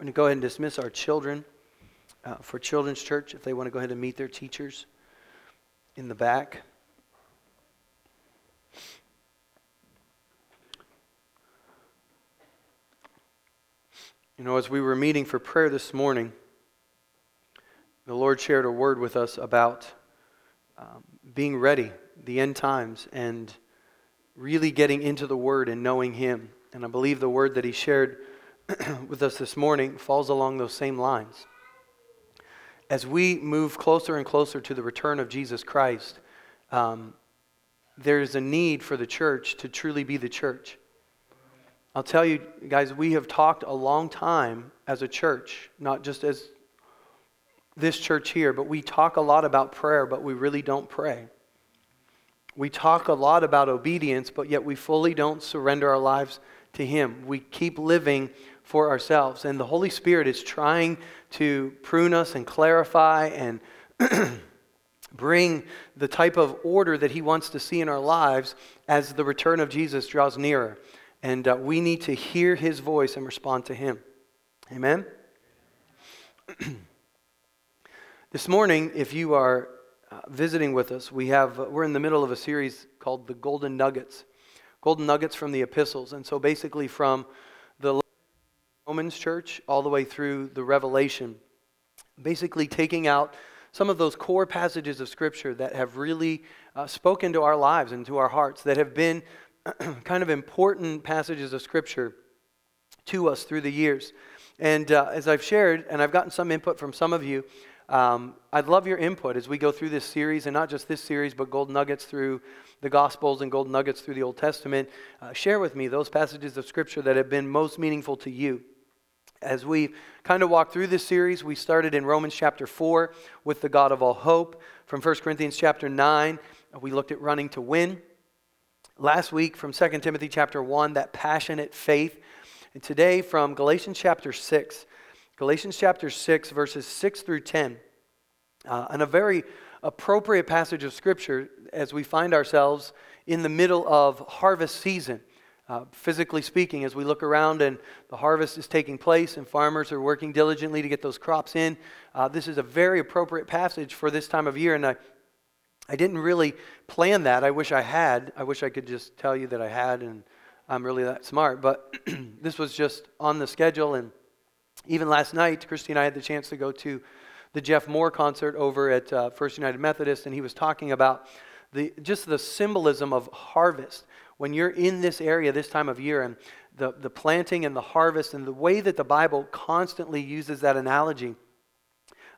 Going to go ahead and dismiss our children uh, for Children's Church if they want to go ahead and meet their teachers in the back. You know, as we were meeting for prayer this morning, the Lord shared a word with us about um, being ready, the end times, and really getting into the Word and knowing Him. And I believe the word that He shared with us this morning falls along those same lines. As we move closer and closer to the return of Jesus Christ, um, there's a need for the church to truly be the church. I'll tell you, guys, we have talked a long time as a church, not just as this church here, but we talk a lot about prayer, but we really don't pray. We talk a lot about obedience, but yet we fully don't surrender our lives to Him. We keep living for ourselves. And the Holy Spirit is trying to prune us and clarify and bring the type of order that He wants to see in our lives as the return of Jesus draws nearer. And uh, we need to hear His voice and respond to Him. Amen? this morning, if you are uh, visiting with us, we have, uh, we're in the middle of a series called The Golden Nuggets. Golden Nuggets from the epistles. And so basically, from Romans church all the way through the Revelation, basically taking out some of those core passages of Scripture that have really uh, spoken to our lives and to our hearts, that have been kind of important passages of Scripture to us through the years. And uh, as I've shared, and I've gotten some input from some of you, um, I'd love your input as we go through this series, and not just this series, but Gold Nuggets through the Gospels and Gold Nuggets through the Old Testament. Uh, share with me those passages of Scripture that have been most meaningful to you. As we kind of walk through this series, we started in Romans chapter 4 with the God of all hope. From 1 Corinthians chapter 9, we looked at running to win. Last week from 2 Timothy chapter 1, that passionate faith. And today from Galatians chapter 6, Galatians chapter 6, verses 6 through 10. Uh, and a very appropriate passage of Scripture as we find ourselves in the middle of harvest season. Uh, physically speaking, as we look around and the harvest is taking place and farmers are working diligently to get those crops in, uh, this is a very appropriate passage for this time of year. And I, I didn't really plan that. I wish I had. I wish I could just tell you that I had, and I'm really that smart. But this was just on the schedule, and even last night, Christy and I had the chance to go to the Jeff Moore concert over at uh, First United Methodist, and he was talking about the, just the symbolism of harvest. When you're in this area this time of year, and the, the planting and the harvest, and the way that the Bible constantly uses that analogy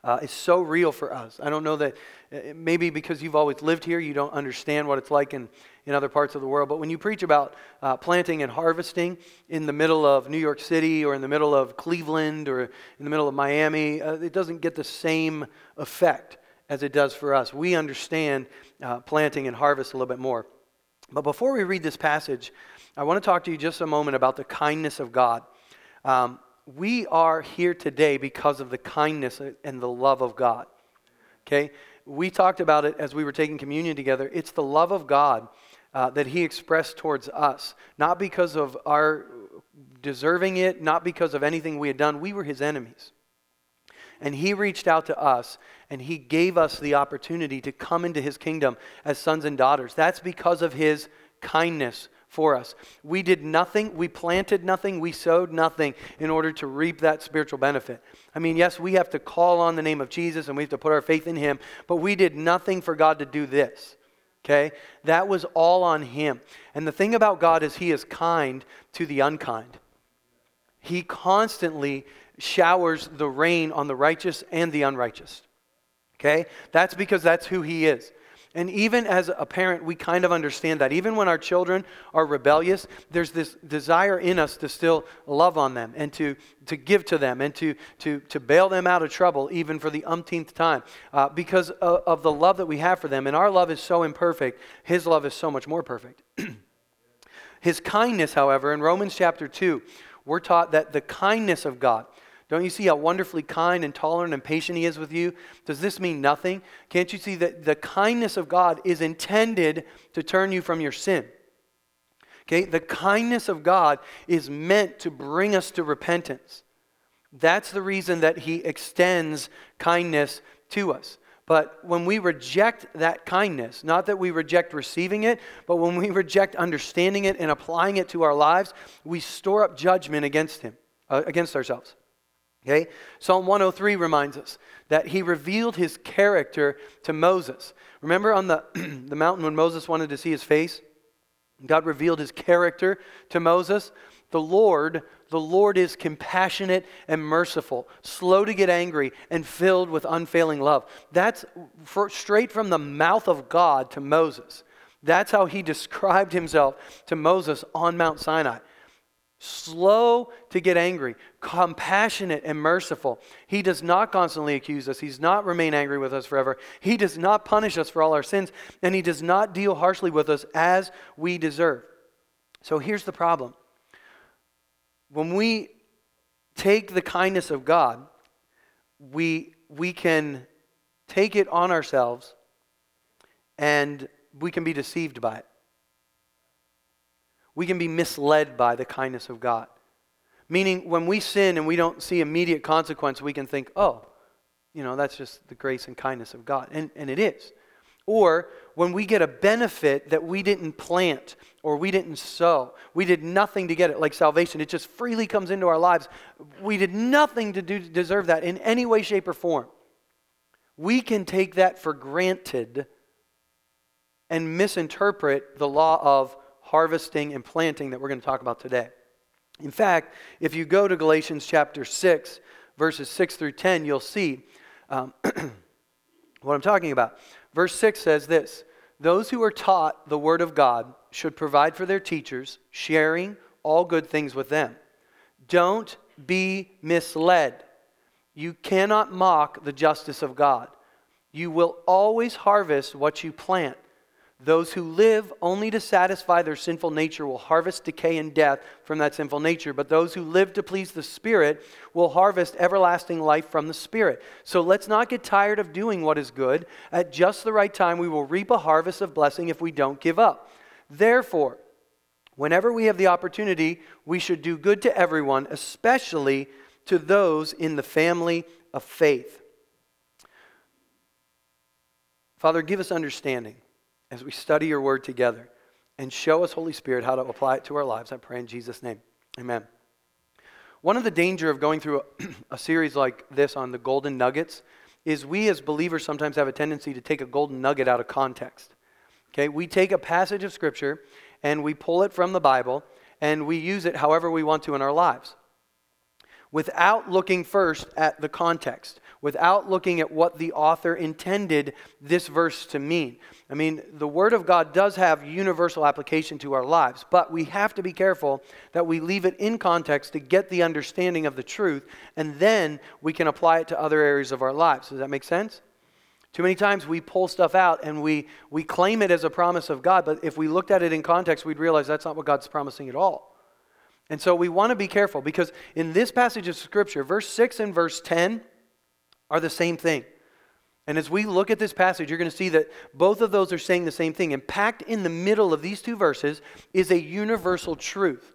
uh, is so real for us. I don't know that uh, maybe because you've always lived here, you don't understand what it's like in, in other parts of the world. But when you preach about uh, planting and harvesting in the middle of New York City or in the middle of Cleveland or in the middle of Miami, uh, it doesn't get the same effect as it does for us. We understand uh, planting and harvest a little bit more. But before we read this passage, I want to talk to you just a moment about the kindness of God. Um, we are here today because of the kindness and the love of God. Okay? We talked about it as we were taking communion together. It's the love of God uh, that He expressed towards us, not because of our deserving it, not because of anything we had done. We were His enemies. And He reached out to us and He gave us the opportunity to come into His kingdom as sons and daughters. That's because of His kindness for us. We did nothing, we planted nothing, we sowed nothing in order to reap that spiritual benefit. I mean, yes, we have to call on the name of Jesus and we have to put our faith in Him, but we did nothing for God to do this. Okay? That was all on Him. And the thing about God is He is kind to the unkind. He constantly showers the rain on the righteous and the unrighteous. Okay? That's because that's who He is. And even as a parent, we kind of understand that. Even when our children are rebellious, there's this desire in us to still love on them and to, to give to them and to, to, to bail them out of trouble, even for the umpteenth time, uh, because of, of the love that we have for them. And our love is so imperfect, His love is so much more perfect. His kindness, however, in Romans chapter 2, we're taught that the kindness of God, don't you see how wonderfully kind and tolerant and patient He is with you? Does this mean nothing? Can't you see that the kindness of God is intended to turn you from your sin? Okay, the kindness of God is meant to bring us to repentance. That's the reason that he extends kindness to us. But when we reject that kindness, not that we reject receiving it, but when we reject understanding it and applying it to our lives, we store up judgment against him, uh, against ourselves. Okay? Psalm 103 reminds us that he revealed his character to Moses. Remember on the, the mountain when Moses wanted to see his face? God revealed his character to Moses. The Lord, the Lord is compassionate and merciful, slow to get angry, and filled with unfailing love. That's for, straight from the mouth of God to Moses. That's how he described himself to Moses on Mount Sinai slow to get angry, compassionate and merciful. He does not constantly accuse us. He's not remain angry with us forever. He does not punish us for all our sins, and he does not deal harshly with us as we deserve. So here's the problem. When we take the kindness of God, we we can take it on ourselves and we can be deceived by it we can be misled by the kindness of God. Meaning, when we sin and we don't see immediate consequence, we can think, oh, you know, that's just the grace and kindness of God. And, and it is. Or when we get a benefit that we didn't plant or we didn't sow, we did nothing to get it, like salvation, it just freely comes into our lives. We did nothing to do, deserve that in any way, shape, or form. We can take that for granted and misinterpret the law of harvesting and planting that we're going to talk about today. In fact, if you go to Galatians chapter 6, verses 6 through 10, you'll see um, what I'm talking about. Verse 6 says this Those who are taught the word of God should provide for their teachers, sharing all good things with them. Don't be misled. You cannot mock the justice of God. You will always harvest what you plant. Those who live only to satisfy their sinful nature will harvest decay and death from that sinful nature, but those who live to please the Spirit will harvest everlasting life from the Spirit. So let's not get tired of doing what is good. At just the right time, we will reap a harvest of blessing if we don't give up. Therefore, whenever we have the opportunity, we should do good to everyone, especially to those in the family of faith. Father, give us understanding as we study your word together and show us, Holy Spirit, how to apply it to our lives. I pray in Jesus' name. Amen. One of the danger of going through a, a, series like this on the golden nuggets is we as believers sometimes have a tendency to take a golden nugget out of context. Okay, we take a passage of scripture and we pull it from the Bible and we use it however we want to in our lives without looking first at the context, without looking at what the author intended this verse to mean. I mean, the Word of God does have universal application to our lives, but we have to be careful that we leave it in context to get the understanding of the truth, and then we can apply it to other areas of our lives. Does that make sense? Too many times we pull stuff out and we, we claim it as a promise of God, but if we looked at it in context, we'd realize that's not what God's promising at all. And so we want to be careful because in this passage of Scripture, verse 6 and verse 10 are the same thing. And as we look at this passage, you're going to see that both of those are saying the same thing. And packed in the middle of these two verses is a universal truth.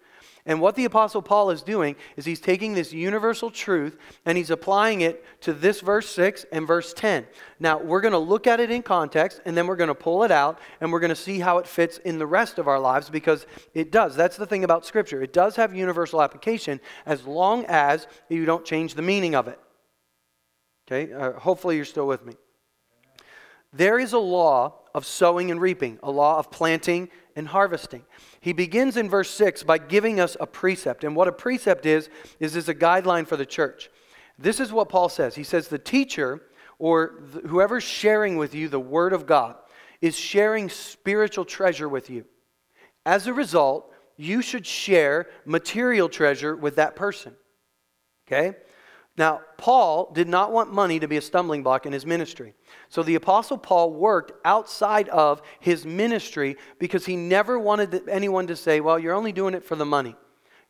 And what the Apostle Paul is doing is he's taking this universal truth and he's applying it to this verse 6 and verse 10. Now, we're going to look at it in context and then we're going to pull it out and we're going to see how it fits in the rest of our lives because it does. That's the thing about Scripture. It does have universal application as long as you don't change the meaning of it. Okay? Uh, hopefully, you're still with me. There is a law of sowing and reaping, a law of planting and harvesting. He begins in verse 6 by giving us a precept. And what a precept is, is is a guideline for the church. This is what Paul says. He says, The teacher, or whoever's sharing with you the word of God, is sharing spiritual treasure with you. As a result, you should share material treasure with that person. Okay? Now, Paul did not want money to be a stumbling block in his ministry. So the Apostle Paul worked outside of his ministry because he never wanted anyone to say, well, you're only doing it for the money.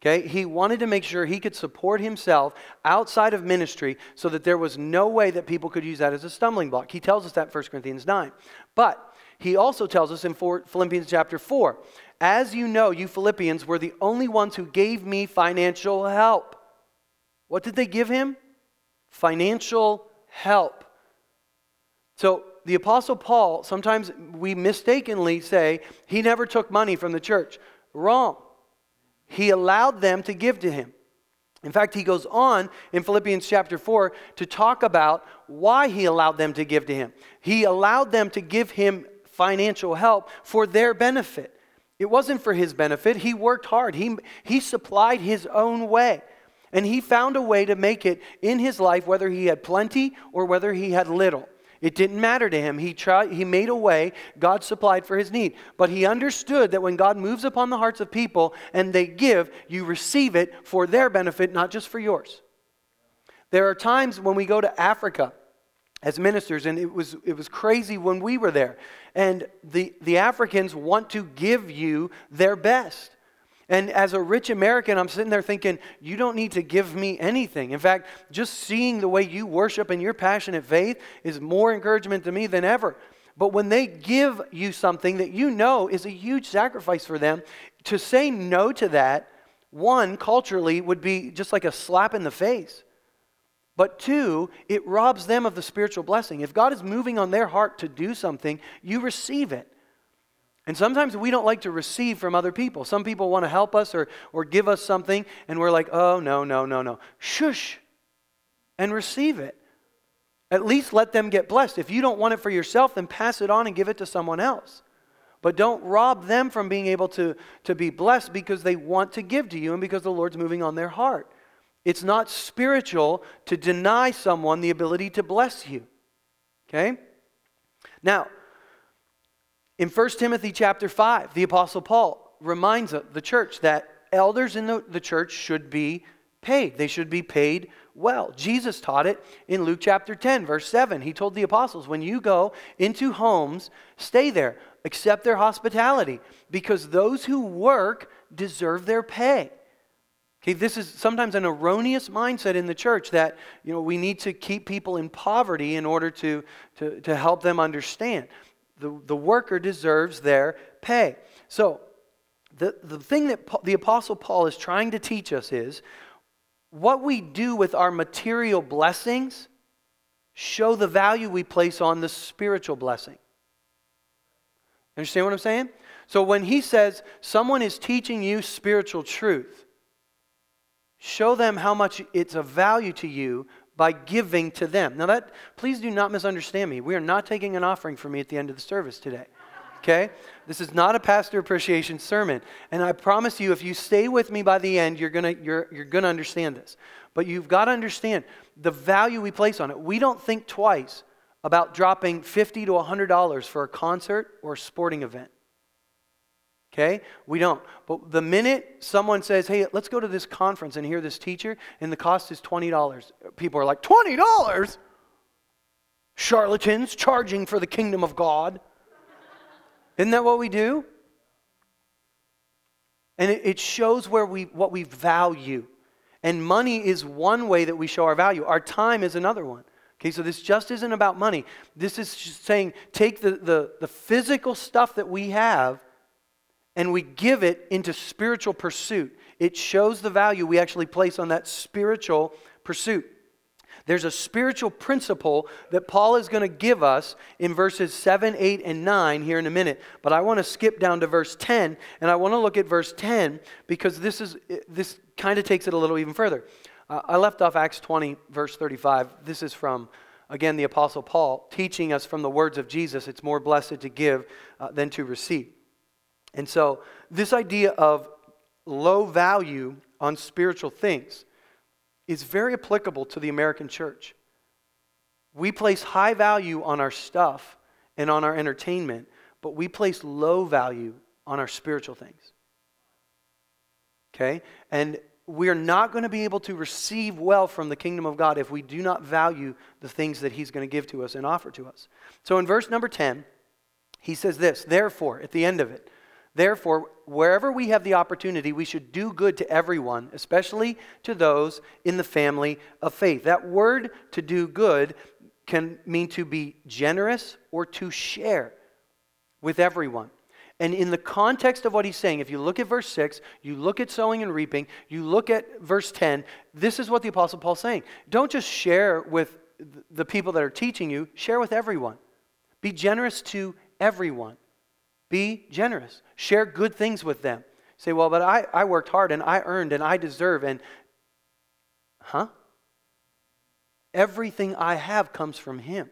Okay? He wanted to make sure he could support himself outside of ministry so that there was no way that people could use that as a stumbling block. He tells us that in 1 Corinthians 9. But he also tells us in Philippians chapter 4 As you know, you Philippians were the only ones who gave me financial help. What did they give him? Financial help. So the Apostle Paul, sometimes we mistakenly say he never took money from the church. Wrong. He allowed them to give to him. In fact, he goes on in Philippians chapter 4 to talk about why he allowed them to give to him. He allowed them to give him financial help for their benefit. It wasn't for his benefit. He worked hard, he, he supplied his own way. And he found a way to make it in his life, whether he had plenty or whether he had little. It didn't matter to him. He, tried, he made a way. God supplied for his need. But he understood that when God moves upon the hearts of people and they give, you receive it for their benefit, not just for yours. There are times when we go to Africa as ministers, and it was, it was crazy when we were there. And the, the Africans want to give you their best. And as a rich American, I'm sitting there thinking, you don't need to give me anything. In fact, just seeing the way you worship and your passionate faith is more encouragement to me than ever. But when they give you something that you know is a huge sacrifice for them, to say no to that, one, culturally, would be just like a slap in the face. But two, it robs them of the spiritual blessing. If God is moving on their heart to do something, you receive it. And sometimes we don't like to receive from other people. Some people want to help us or, or give us something, and we're like, oh, no, no, no, no. Shush and receive it. At least let them get blessed. If you don't want it for yourself, then pass it on and give it to someone else. But don't rob them from being able to, to be blessed because they want to give to you and because the Lord's moving on their heart. It's not spiritual to deny someone the ability to bless you. Okay? Now, in 1 Timothy chapter 5, the Apostle Paul reminds the church that elders in the, the church should be paid. They should be paid well. Jesus taught it in Luke chapter 10, verse 7. He told the apostles, When you go into homes, stay there, accept their hospitality, because those who work deserve their pay. Okay, this is sometimes an erroneous mindset in the church that you know we need to keep people in poverty in order to, to, to help them understand the, the worker deserves their pay. So, the, the thing that the Apostle Paul is trying to teach us is what we do with our material blessings show the value we place on the spiritual blessing. Understand what I'm saying? So when he says someone is teaching you spiritual truth, show them how much it's of value to you by giving to them. Now that please do not misunderstand me. We are not taking an offering for me at the end of the service today. Okay? This is not a pastor appreciation sermon. And I promise you if you stay with me by the end, you're to you're you're to understand this. But you've got to understand the value we place on it. We don't think twice about dropping 50 to $100 for a concert or a sporting event. Okay? We don't. But the minute someone says, hey, let's go to this conference and hear this teacher, and the cost is $20, people are like, $20? Charlatans charging for the kingdom of God. Isn't that what we do? And it, shows where we, what we value. And money is one way that we show our value, our time is another one. Okay, so this just isn't about money. This is just saying take the, the, the physical stuff that we have and we give it into spiritual pursuit. It shows the value we actually place on that spiritual pursuit. There's a spiritual principle that Paul is going to give us in verses 7, 8, and 9 here in a minute. But I want to skip down to verse 10, and I want to look at verse 10 because this, is, this kind of takes it a little even further. Uh, I left off Acts 20, verse 35. This is from, again, the Apostle Paul teaching us from the words of Jesus it's more blessed to give uh, than to receive. And so, this idea of low value on spiritual things is very applicable to the American church. We place high value on our stuff and on our entertainment, but we place low value on our spiritual things. Okay? And we're not going to be able to receive well from the kingdom of God if we do not value the things that He's going to give to us and offer to us. So in verse number 10, he says this Therefore, at the end of it, Therefore, wherever we have the opportunity, we should do good to everyone, especially to those in the family of faith. That word to do good can mean to be generous or to share with everyone. And in the context of what he's saying, if you look at verse 6, you look at sowing and reaping, you look at verse 10, this is what the Apostle Paul's saying. Don't just share with the people that are teaching you, share with everyone. Be generous to everyone. Be generous. Share good things with them. Say, well, but I, I worked hard and I earned and I deserve and, huh? Everything I have comes from Him.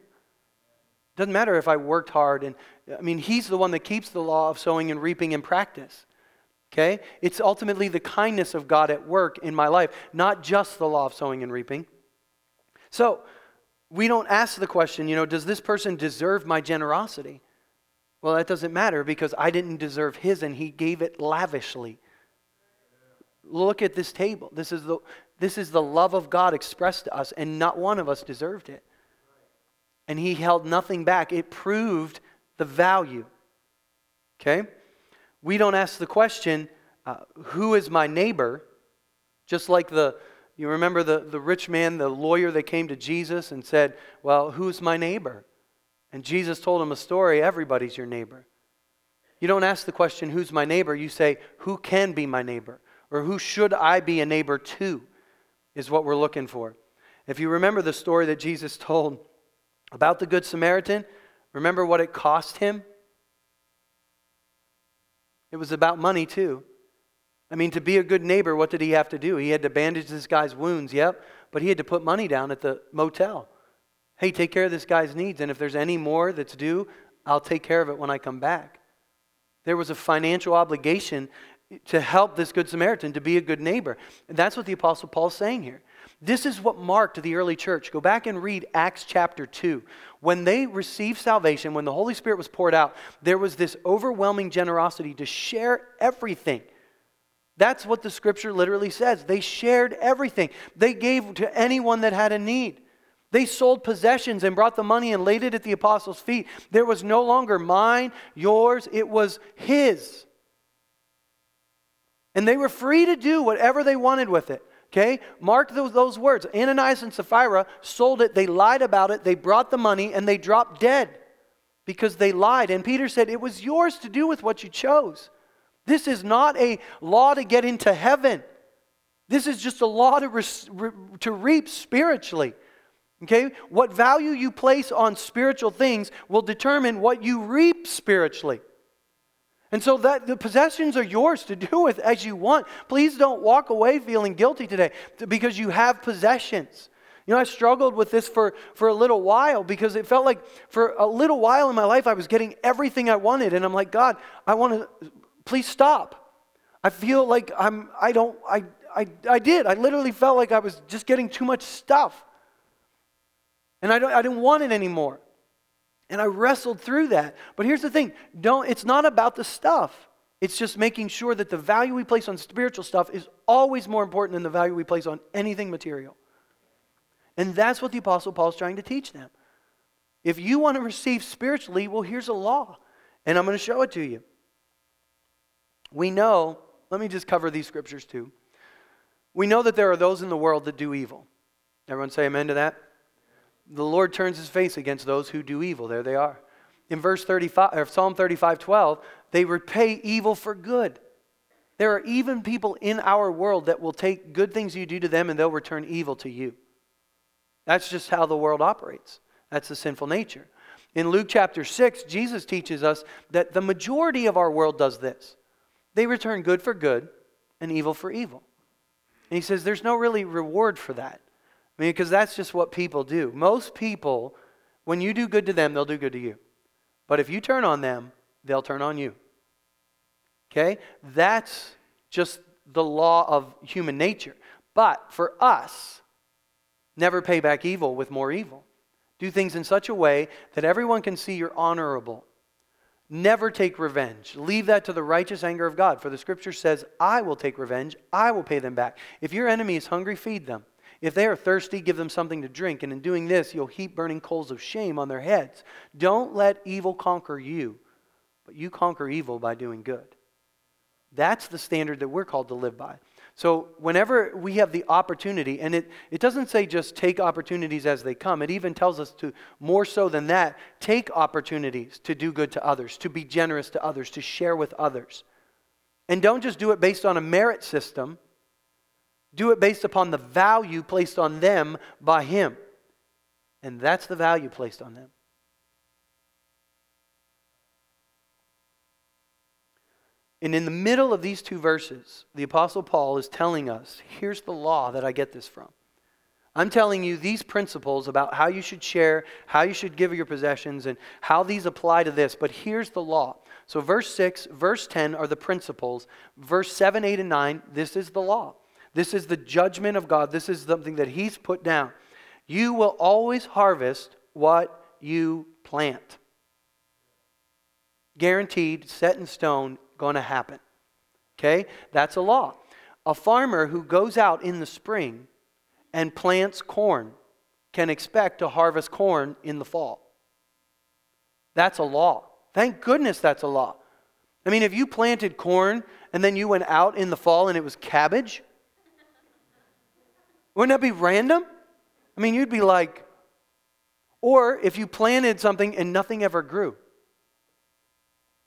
Doesn't matter if I worked hard and, I mean, He's the one that keeps the law of sowing and reaping in practice. Okay? It's ultimately the kindness of God at work in my life, not just the law of sowing and reaping. So, we don't ask the question, you know, does this person deserve my generosity? Well, that doesn't matter because I didn't deserve his and he gave it lavishly. Look at this table. This is the, this is the love of God expressed to us, and not one of us deserved it. And he held nothing back. It proved the value. Okay? We don't ask the question, uh, who is my neighbor? Just like the, you remember the, the rich man, the lawyer that came to Jesus and said, Well, who's my neighbor? And Jesus told him a story everybody's your neighbor. You don't ask the question, Who's my neighbor? You say, Who can be my neighbor? Or who should I be a neighbor to? Is what we're looking for. If you remember the story that Jesus told about the Good Samaritan, remember what it cost him? It was about money, too. I mean, to be a good neighbor, what did he have to do? He had to bandage this guy's wounds, yep, but he had to put money down at the motel. Hey, take care of this guy's needs, and if there's any more that's due, I'll take care of it when I come back. There was a financial obligation to help this Good Samaritan, to be a good neighbor. And that's what the Apostle Paul's saying here. This is what marked the early church. Go back and read Acts chapter 2. When they received salvation, when the Holy Spirit was poured out, there was this overwhelming generosity to share everything that's what the scripture literally says. They shared everything, they gave to anyone that had a need. They sold possessions and brought the money and laid it at the apostles' feet. There was no longer mine, yours, it was his. And they were free to do whatever they wanted with it. Okay? Mark those, those words. Ananias and Sapphira sold it, they lied about it, they brought the money, and they dropped dead because they lied. And Peter said, It was yours to do with what you chose. This is not a law to get into heaven. This is just a law to, re- to reap spiritually. Okay? What value you place on spiritual things will determine what you reap spiritually. And so that the possessions are yours to do with as you want. Please don't walk away feeling guilty today because you have possessions. You know, I struggled with this for, for a little while because it felt like for a little while in my life I was getting everything I wanted. And I'm like, God, I want to Please stop. I feel like I'm, I don't, I, I, I did. I literally felt like I was just getting too much stuff. And I, don't, I didn't want it anymore. And I wrestled through that. But here's the thing don't, it's not about the stuff. It's just making sure that the value we place on spiritual stuff is always more important than the value we place on anything material. And that's what the Apostle Paul's trying to teach them. If you want to receive spiritually, well, here's a law. And I'm going to show it to you. We know, let me just cover these scriptures too. We know that there are those in the world that do evil. Everyone say amen to that? The Lord turns his face against those who do evil. There they are. In verse 35, or Psalm 35 12, they repay evil for good. There are even people in our world that will take good things you do to them and they'll return evil to you. That's just how the world operates. That's the sinful nature. In Luke chapter 6, Jesus teaches us that the majority of our world does this. They return good for good and evil for evil. And he says there's no really reward for that. I mean, because that's just what people do. Most people, when you do good to them, they'll do good to you. But if you turn on them, they'll turn on you. Okay? That's just the law of human nature. But for us, never pay back evil with more evil. Do things in such a way that everyone can see you're honorable Never take revenge. Leave that to the righteous anger of God. For the scripture says, I will take revenge, I will pay them back. If your enemy is hungry, feed them. If they are thirsty, give them something to drink. And in doing this, you'll heap burning coals of shame on their heads. Don't let evil conquer you, but you conquer evil by doing good. That's the standard that we're called to live by. So, whenever we have the opportunity, and it, it doesn't say just take opportunities as they come, it even tells us to, more so than that, take opportunities to do good to others, to be generous to others, to share with others. And don't just do it based on a merit system, do it based upon the value placed on them by Him. And that's the value placed on them. And in the middle of these two verses, the Apostle Paul is telling us here's the law that I get this from. I'm telling you these principles about how you should share, how you should give your possessions, and how these apply to this. But here's the law. So, verse 6, verse 10 are the principles. Verse 7, 8, and 9, this is the law. This is the judgment of God. This is something that He's put down. You will always harvest what you plant. Guaranteed, set in stone, going to happen. Okay? That's a law. A farmer who goes out in the spring and plants corn can expect to harvest corn in the fall. That's a law. Thank goodness that's a law. I mean, if you planted corn and then you went out in the fall and it was cabbage, wouldn't that be random? I mean, you'd be like, or if you planted something and nothing ever grew.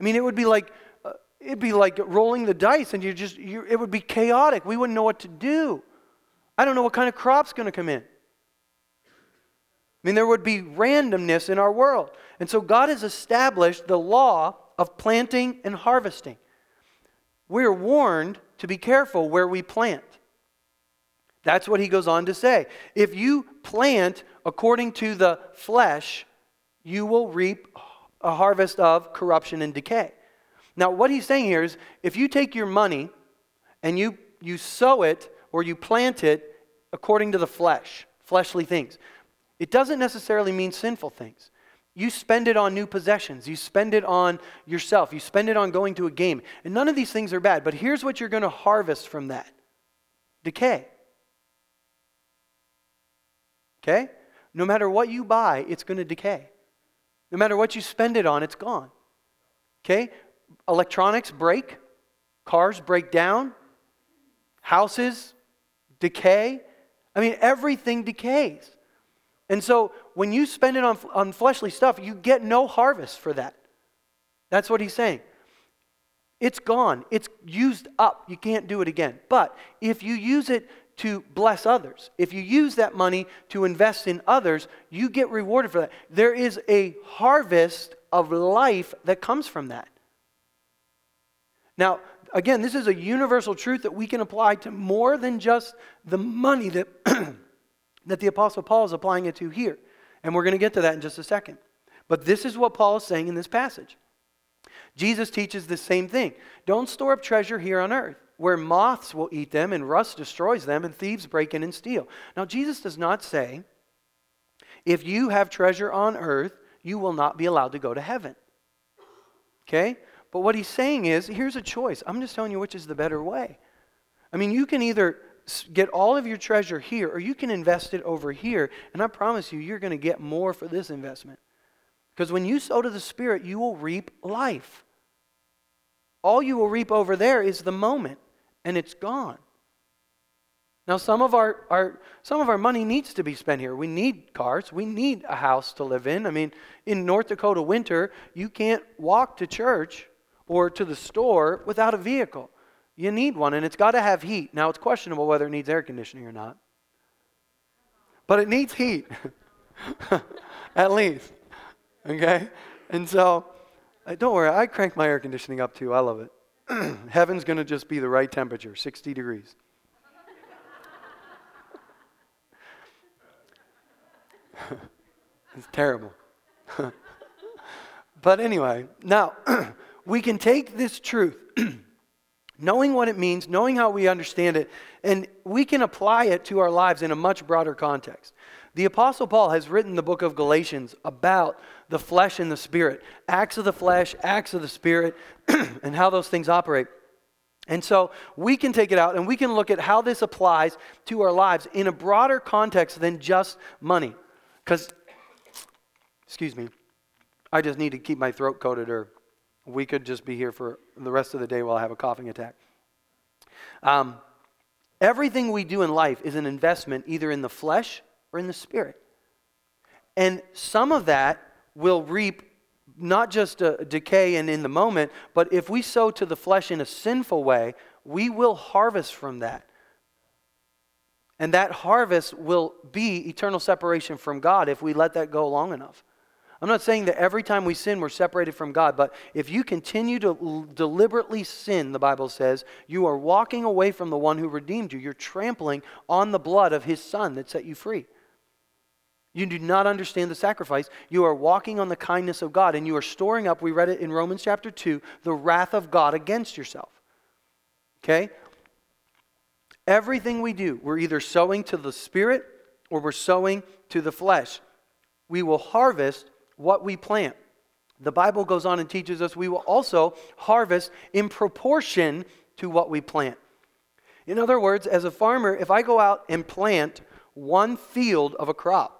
I mean, it would be like uh, it'd be like rolling the dice and you just you, it would be chaotic. We wouldn't know what to do. I don't know what kind of crop's going to come in. I mean there would be randomness in our world. And so god has established the law of planting and harvesting. We're warned to be careful where we plant that's what he goes on to say if you plant according to the flesh you will reap a harvest of corruption and decay now, what he's saying here is if you take your money and you, you sow it or you plant it according to the flesh, fleshly things, it doesn't necessarily mean sinful things. You spend it on new possessions. You spend it on yourself. You spend it on going to a game. And none of these things are bad. But here's what you're going to harvest from that decay. Okay? No matter what you buy, it's going to decay. No matter what you spend it on, it's gone. Okay? electronics break, cars break down, houses decay. I mean, everything decays. And so when you spend it on, on fleshly stuff, you get no harvest for that. That's what he's saying. It's gone, it's used up. You can't do it again. But if you use it to bless others, if you use that money to invest in others, you get rewarded for that. There is a harvest of life that comes from that. Now, again, this is a universal truth that we can apply to more than just the money that, that the Apostle Paul is applying it to here. And we're going to get to that in just a second. But this is what Paul is saying in this passage. Jesus teaches the same thing. Don't store up treasure here on earth, where moths will eat them and rust destroys them and thieves break in and steal. Now, Jesus does not say, if you have treasure on earth, you will not be allowed to go to heaven. Okay? But what he's saying is here's a choice. I'm just telling you which is the better way. I mean, you can either get all of your treasure here or you can invest it over here. And I promise you, you're going to get more for this investment. Because when you sow to the Spirit, you will reap life. All you will reap over there is the moment, and it's gone. Now, some of our, our, some of our money needs to be spent here. We need cars. We need a house to live in. I mean, in North Dakota winter, you can't walk to church or to the store without a vehicle. You need one, and it's got to have heat. Now, it's questionable whether it needs air conditioning or not, but it needs heat, at least. Okay? And so, uh, don't worry, I crank my air conditioning up too. I love it. Heaven's going to just be the right temperature 60 degrees. it's terrible. but anyway, now we can take this truth, knowing what it means, knowing how we understand it, and we can apply it to our lives in a much broader context. The Apostle Paul has written the book of Galatians about the flesh and the spirit, acts of the flesh, acts of the spirit, and how those things operate. And so we can take it out and we can look at how this applies to our lives in a broader context than just money. Because, excuse me, I just need to keep my throat coated or we could just be here for the rest of the day while I have a coughing attack. Um, Everything we do in life is an investment either in the flesh or in the spirit. And some of that will reap not just a decay and in the moment, but if we sow to the flesh in a sinful way, we will harvest from that. And that harvest will be eternal separation from God if we let that go long enough. I'm not saying that every time we sin, we're separated from God, but if you continue to l- deliberately sin, the Bible says, you are walking away from the one who redeemed you. You're trampling on the blood of his son that set you free. You do not understand the sacrifice. You are walking on the kindness of God, and you are storing up, we read it in Romans chapter 2, the wrath of God against yourself. Okay? Everything we do, we're either sowing to the spirit or we're sowing to the flesh. We will harvest what we plant. The Bible goes on and teaches us we will also harvest in proportion to what we plant. In other words, as a farmer, if I go out and plant one field of a crop,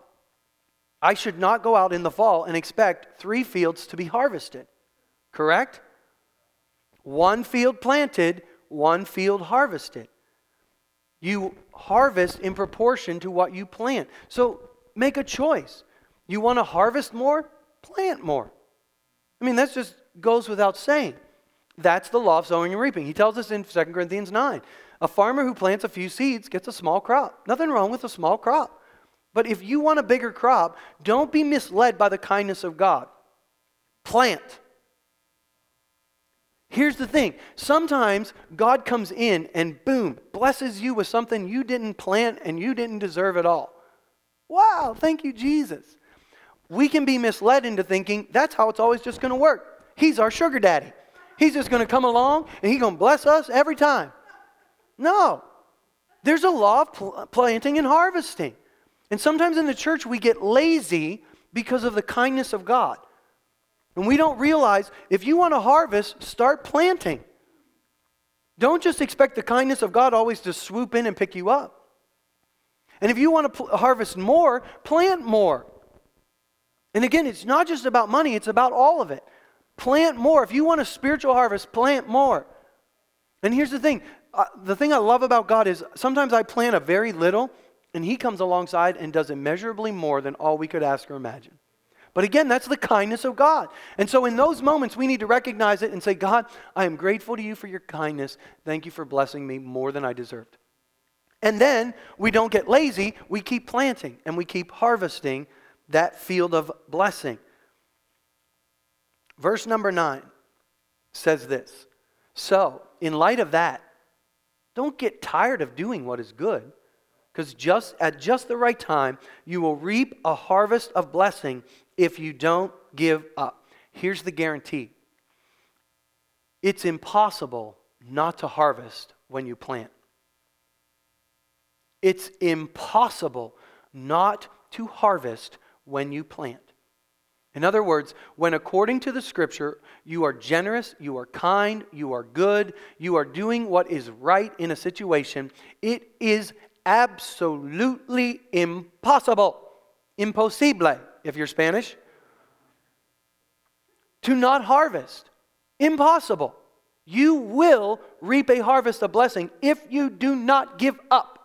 I should not go out in the fall and expect three fields to be harvested. Correct? One field planted, one field harvested. You harvest in proportion to what you plant. So make a choice. You want to harvest more? Plant more. I mean, that just goes without saying. That's the law of sowing and reaping. He tells us in 2 Corinthians 9 a farmer who plants a few seeds gets a small crop. Nothing wrong with a small crop. But if you want a bigger crop, don't be misled by the kindness of God. Plant. Here's the thing sometimes God comes in and boom, blesses you with something you didn't plant and you didn't deserve at all. Wow, thank you, Jesus. We can be misled into thinking that's how it's always just going to work. He's our sugar daddy. He's just going to come along and he's going to bless us every time. No. There's a law of pl- planting and harvesting. And sometimes in the church we get lazy because of the kindness of God. And we don't realize if you want to harvest, start planting. Don't just expect the kindness of God always to swoop in and pick you up. And if you want to pl- harvest more, plant more. And again, it's not just about money, it's about all of it. Plant more. If you want a spiritual harvest, plant more. And here's the thing uh, the thing I love about God is sometimes I plant a very little, and He comes alongside and does immeasurably more than all we could ask or imagine. But again, that's the kindness of God. And so in those moments, we need to recognize it and say, God, I am grateful to you for your kindness. Thank you for blessing me more than I deserved. And then we don't get lazy, we keep planting and we keep harvesting that field of blessing. Verse number nine says this So, in light of that, don't get tired of doing what is good, because just at just the right time, you will reap a harvest of blessing if you don't give up. Here's the guarantee it's impossible not to harvest when you plant. It's impossible not to harvest when you plant. In other words, when according to the scripture, you are generous, you are kind, you are good, you are doing what is right in a situation, it is absolutely impossible, imposible, if you're Spanish, to not harvest. Impossible. You will reap a harvest of blessing if you do not give up.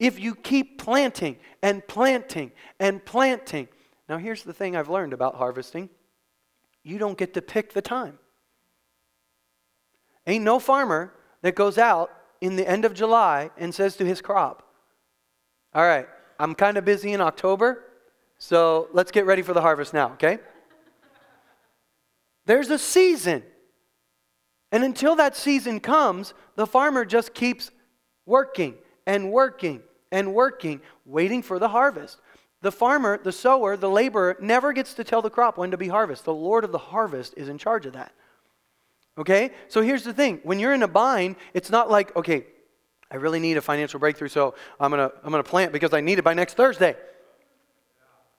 If you keep planting and planting and planting. Now, here's the thing I've learned about harvesting you don't get to pick the time. Ain't no farmer that goes out in the end of July and says to his crop, All right, I'm kind of busy in October, so let's get ready for the harvest now, okay? There's a season. And until that season comes, the farmer just keeps working and working and working, waiting for the harvest. The farmer, the sower, the laborer never gets to tell the crop when to be harvested. The Lord of the harvest is in charge of that. Okay? So here's the thing when you're in a bind, it's not like, okay, I really need a financial breakthrough, so I'm going to I'm going to plant because I need it by next Thursday.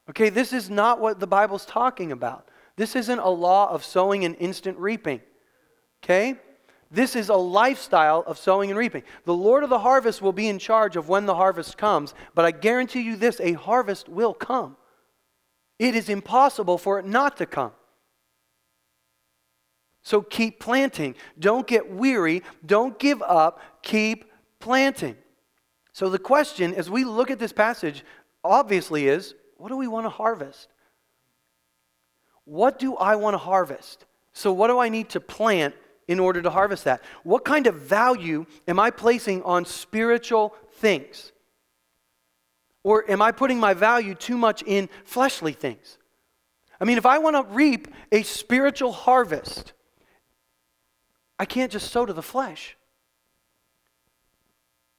Okay, this is not what the Bible's talking about. This isn't a law of sowing and instant reaping. Okay? This is a lifestyle of sowing and reaping. The Lord of the harvest will be in charge of when the harvest comes, but I guarantee you this a harvest will come. It is impossible for it not to come. So keep planting. Don't get weary. Don't give up. Keep planting. So the question as we look at this passage obviously is what do we want to harvest? What do I want to harvest? So, what do I need to plant in order to harvest that? What kind of value am I placing on spiritual things? Or am I putting my value too much in fleshly things? I mean, if I want to reap a spiritual harvest, I can't just sow to the flesh.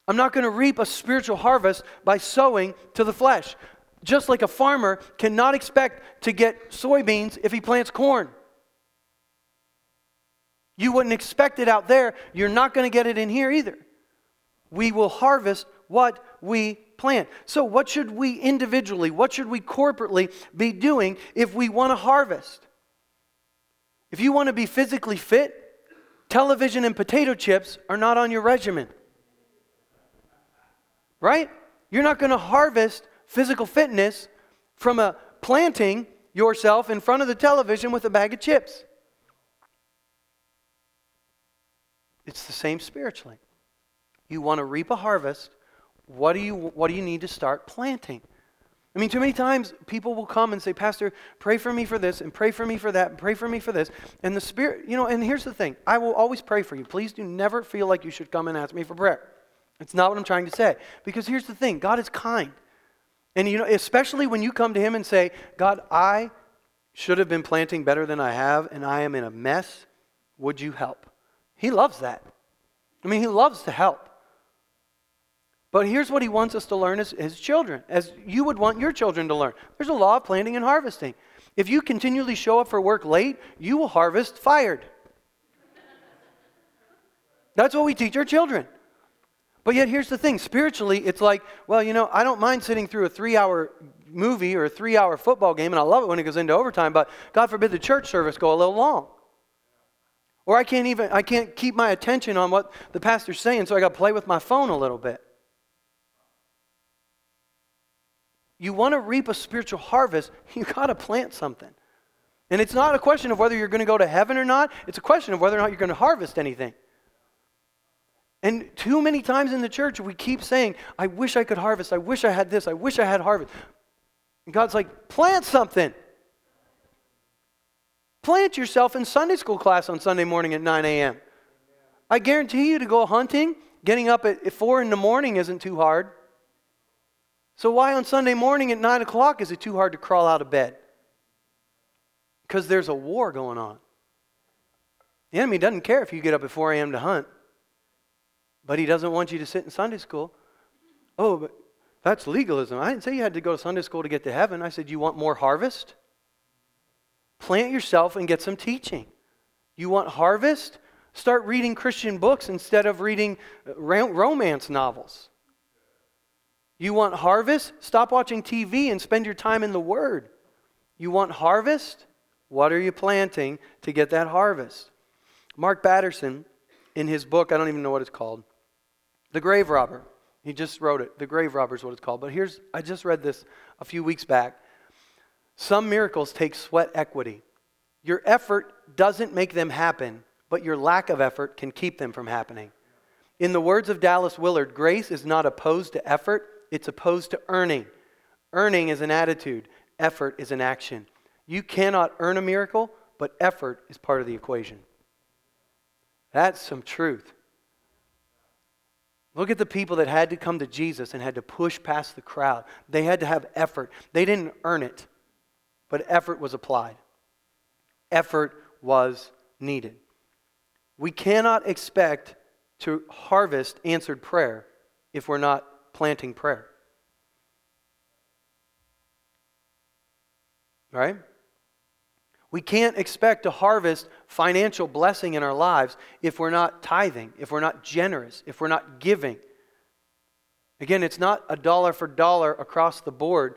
I'm not going to reap a spiritual harvest by sowing to the flesh. Just like a farmer cannot expect to get soybeans if he plants corn. You wouldn't expect it out there. You're not going to get it in here either. We will harvest what we plant. So, what should we individually, what should we corporately be doing if we want to harvest? If you want to be physically fit, television and potato chips are not on your regimen. Right? You're not going to harvest physical fitness from a planting yourself in front of the television with a bag of chips. It's the same spiritually. You want to reap a harvest, what do you what do you need to start planting? I mean, too many times people will come and say, Pastor, pray for me for this, and pray for me for that, and pray for me for this. And the Spirit, you know, and here's the thing I will always pray for you. Please do never feel like you should come and ask me for prayer. It's not what I'm trying to say. Because here's the thing God is kind. And, you know, especially when you come to Him and say, God, I should have been planting better than I have, and I am in a mess. Would you help? He loves that. I mean, He loves to help. But here's what He wants us to learn as His children, as you would want your children to learn. There's a law of planting and harvesting. If you continually show up for work late, you will harvest fired. That's what we teach our children. But yet, here's the thing spiritually, it's like, well, you know, I don't mind sitting through a three hour movie or a three hour football game, and I love it when it goes into overtime, but God forbid the church service go a little long. Or I can't even, I can't keep my attention on what the pastor's saying, so I got to play with my phone a little bit. You want to reap a spiritual harvest, you got to plant something. And it's not a question of whether you're going to go to heaven or not, it's a question of whether or not you're going to harvest anything. And too many times in the church, we keep saying, I wish I could harvest. I wish I had this. I wish I had harvest. And God's like, plant something. Plant yourself in Sunday school class on Sunday morning at 9 a.m. I guarantee you to go hunting, getting up at 4 in the morning isn't too hard. So, why on Sunday morning at 9 o'clock is it too hard to crawl out of bed? Because there's a war going on. The enemy doesn't care if you get up at 4 a.m. to hunt. But he doesn't want you to sit in Sunday school. Oh, but that's legalism. I didn't say you had to go to Sunday school to get to heaven. I said, You want more harvest? Plant yourself and get some teaching. You want harvest? Start reading Christian books instead of reading uh, romance novels. You want harvest? Stop watching TV and spend your time in the Word. You want harvest? What are you planting to get that harvest? Mark Batterson, in his book, I don't even know what it's called, the Grave Robber. He just wrote it. The Grave Robber is what it's called. But here's, I just read this a few weeks back. Some miracles take sweat equity. Your effort doesn't make them happen, but your lack of effort can keep them from happening. In the words of Dallas Willard, grace is not opposed to effort, it's opposed to earning. Earning is an attitude, effort is an action. You cannot earn a miracle, but effort is part of the equation. That's some truth. Look at the people that had to come to Jesus and had to push past the crowd. They had to have effort. They didn't earn it, but effort was applied. Effort was needed. We cannot expect to harvest answered prayer if we're not planting prayer. Right? We can't expect to harvest financial blessing in our lives if we're not tithing, if we're not generous, if we're not giving. Again, it's not a dollar for dollar across the board.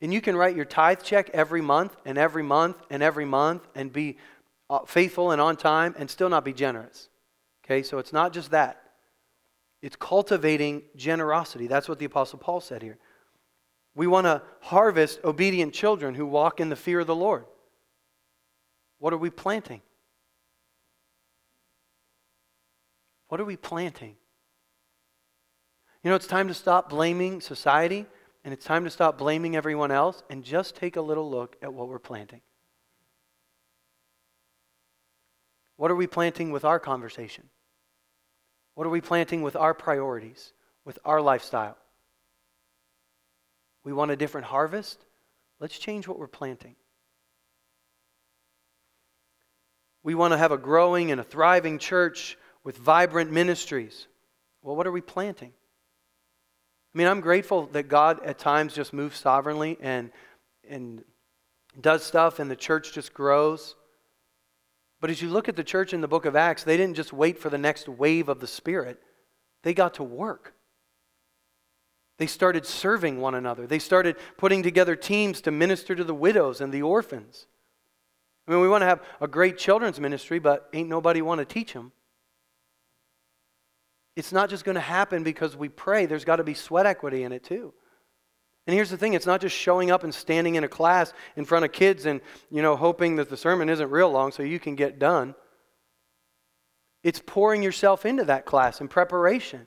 And you can write your tithe check every month and every month and every month and be uh, faithful and on time and still not be generous. Okay, so it's not just that. It's cultivating generosity. That's what the Apostle Paul said here. We want to harvest obedient children who walk in the fear of the Lord. What are we planting? What are we planting? You know, it's time to stop blaming society and it's time to stop blaming everyone else and just take a little look at what we're planting. What are we planting with our conversation? What are we planting with our priorities, with our lifestyle? We want a different harvest? Let's change what we're planting. We want to have a growing and a thriving church with vibrant ministries. Well, what are we planting? I mean, I'm grateful that God at times just moves sovereignly and, and does stuff and the church just grows. But as you look at the church in the book of Acts, they didn't just wait for the next wave of the Spirit, they got to work. They started serving one another. They started putting together teams to minister to the widows and the orphans. I mean, we want to have a great children's ministry, but ain't nobody want to teach them. It's not just going to happen because we pray. There's got to be sweat equity in it too. And here's the thing, it's not just showing up and standing in a class in front of kids and, you know, hoping that the sermon isn't real long so you can get done. It's pouring yourself into that class in preparation.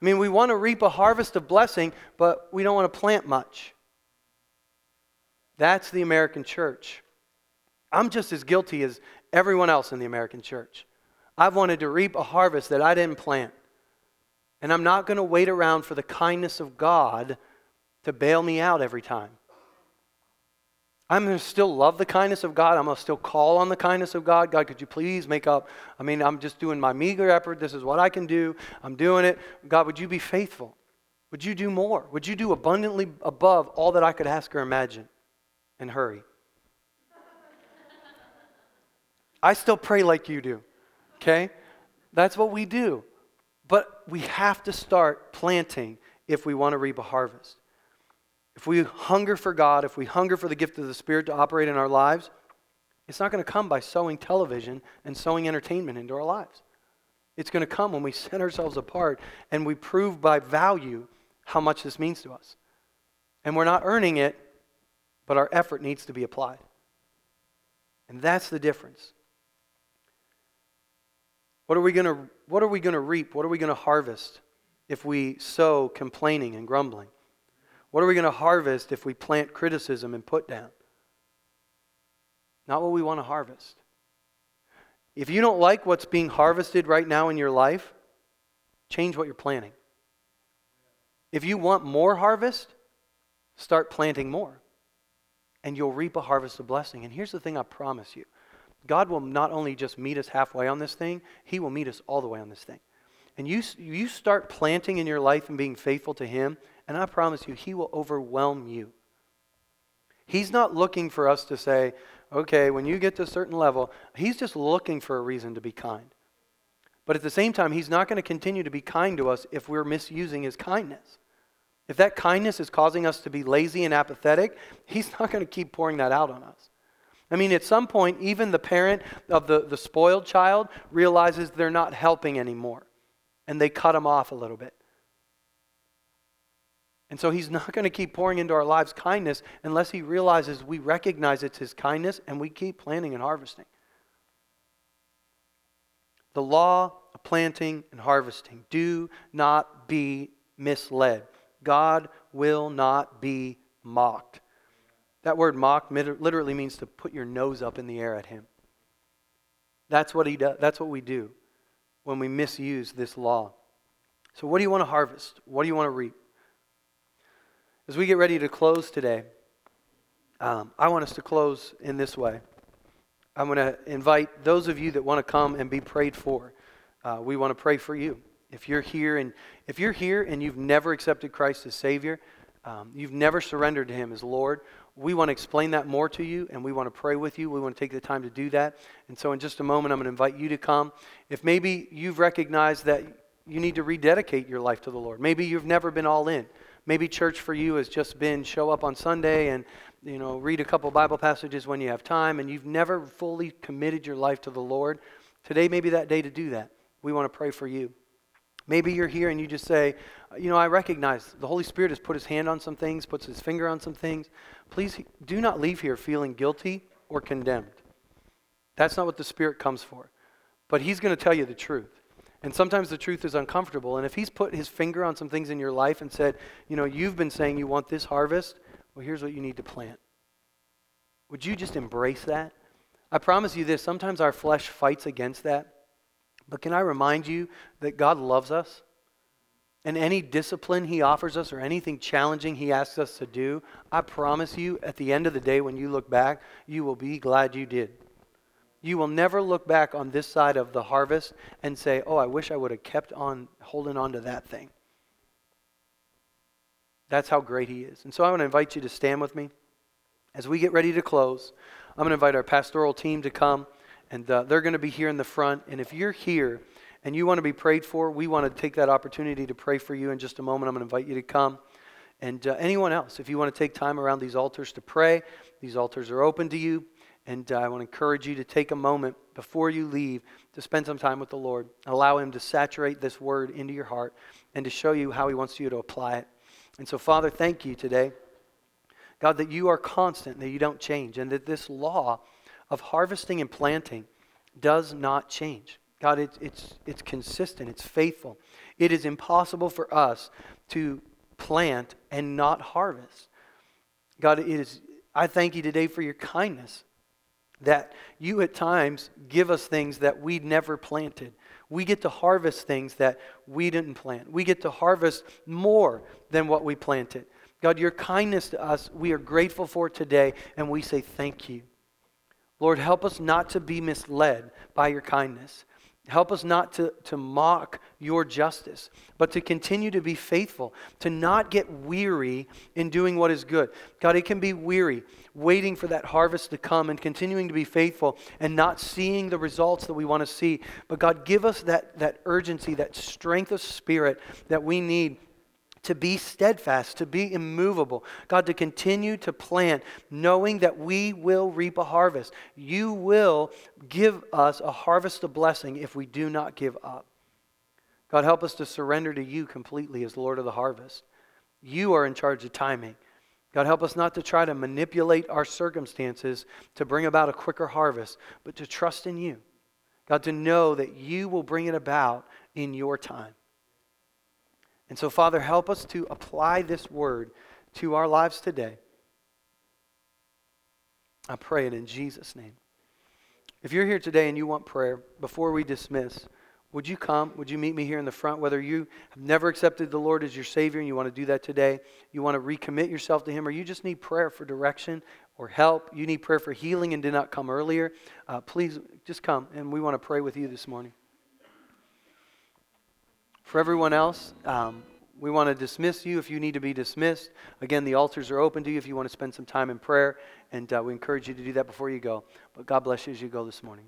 I mean, we want to reap a harvest of blessing, but we don't want to plant much. That's the American church. I'm just as guilty as everyone else in the American church. I've wanted to reap a harvest that I didn't plant. And I'm not going to wait around for the kindness of God to bail me out every time. I'm going to still love the kindness of God. I'm going to still call on the kindness of God. God, could you please make up? I mean, I'm just doing my meager effort. This is what I can do. I'm doing it. God, would you be faithful? Would you do more? Would you do abundantly above all that I could ask or imagine? And hurry. I still pray like you do. Okay? That's what we do. But we have to start planting if we want to reap a harvest. If we hunger for God, if we hunger for the gift of the Spirit to operate in our lives, it's not going to come by sowing television and sowing entertainment into our lives. It's going to come when we set ourselves apart and we prove by value how much this means to us. And we're not earning it, but our effort needs to be applied. And that's the difference. What are we going to what are we going to reap? What are we going to harvest if we sow complaining and grumbling? What are we going to harvest if we plant criticism and put down? Not what we want to harvest. If you don't like what's being harvested right now in your life, change what you're planting. If you want more harvest, start planting more. And you'll reap a harvest of blessing. And here's the thing I promise you God will not only just meet us halfway on this thing, He will meet us all the way on this thing. And you, you start planting in your life and being faithful to Him, and I promise you, He will overwhelm you. He's not looking for us to say, okay, when you get to a certain level, He's just looking for a reason to be kind. But at the same time, He's not going to continue to be kind to us if we're misusing His kindness. If that kindness is causing us to be lazy and apathetic, He's not going to keep pouring that out on us. I mean, at some point, even the parent of the, the spoiled child realizes they're not helping anymore, and they cut them off a little bit. And so he's not going to keep pouring into our lives kindness unless he realizes we recognize it's his kindness and we keep planting and harvesting. The law of planting and harvesting. Do not be misled. God will not be mocked. That word mock literally means to put your nose up in the air at him. That's what he does. That's what we do when we misuse this law. So what do you want to harvest? What do you want to reap? As we get ready to close today, um, I want us to close in this way. I'm going to invite those of you that want to come and be prayed for. Uh, we want to pray for you. If you're here and if you're here and you've never accepted Christ as Savior, um, you've never surrendered to Him as Lord, we want to explain that more to you and we want to pray with you. We want to take the time to do that. And so, in just a moment, I'm going to invite you to come. If maybe you've recognized that you need to rededicate your life to the Lord, maybe you've never been all in. Maybe church for you has just been show up on Sunday and you know read a couple Bible passages when you have time, and you've never fully committed your life to the Lord. Today may be that day to do that. We want to pray for you. Maybe you're here and you just say, you know, I recognize the Holy Spirit has put his hand on some things, puts his finger on some things. Please do not leave here feeling guilty or condemned. That's not what the Spirit comes for. But he's going to tell you the truth. And sometimes the truth is uncomfortable. And if He's put His finger on some things in your life and said, you know, you've been saying you want this harvest, well, here's what you need to plant. Would you just embrace that? I promise you this sometimes our flesh fights against that. But can I remind you that God loves us? And any discipline He offers us or anything challenging He asks us to do, I promise you, at the end of the day, when you look back, you will be glad you did. You will never look back on this side of the harvest and say, Oh, I wish I would have kept on holding on to that thing. That's how great He is. And so I want to invite you to stand with me. As we get ready to close, I'm going to invite our pastoral team to come, and uh, they're going to be here in the front. And if you're here and you want to be prayed for, we want to take that opportunity to pray for you in just a moment. I'm going to invite you to come. And uh, anyone else, if you want to take time around these altars to pray, these altars are open to you. And uh, I want to encourage you to take a moment before you leave to spend some time with the Lord. Allow Him to saturate this word into your heart and to show you how He wants you to apply it. And so, Father, thank you today. God, that you are constant, that you don't change, and that this law of harvesting and planting does not change. God, it's, it's, it's consistent, it's faithful. It is impossible for us to plant and not harvest. God, it is, I thank you today for your kindness that you at times give us things that we never planted. We get to harvest things that we didn't plant. We get to harvest more than what we planted. God, your kindness to us, we are grateful for today, and we say thank you. Lord, help us not to be misled by your kindness. Help us not to, to mock your justice, but to continue to be faithful, to not get weary in doing what is good. God, it can be weary waiting for that harvest to come and continuing to be faithful and not seeing the results that we want to see. But God, give us that, that urgency, that strength of spirit that we need to be steadfast, to be immovable. God, to continue to plant, knowing that we will reap a harvest. You will give us a harvest of blessing if we do not give up. God, help us to surrender to you completely as Lord of the harvest. You are in charge of timing. God, help us not to try to manipulate our circumstances to bring about a quicker harvest, but to trust in you. God, to know that you will bring it about in your time. And so, Father, help us to apply this word to our lives today. I pray it in Jesus' name. If you're here today and you want prayer, before we dismiss, would you come? Would you meet me here in the front? Whether you have never accepted the Lord as your Savior and you want to do that today, you want to recommit yourself to Him, or you just need prayer for direction or help, you need prayer for healing and did not come earlier, uh, please just come and we want to pray with you this morning. For everyone else, um, we want to dismiss you if you need to be dismissed. Again, the altars are open to you if you want to spend some time in prayer, and uh, we encourage you to do that before you go. But God bless you as you go this morning.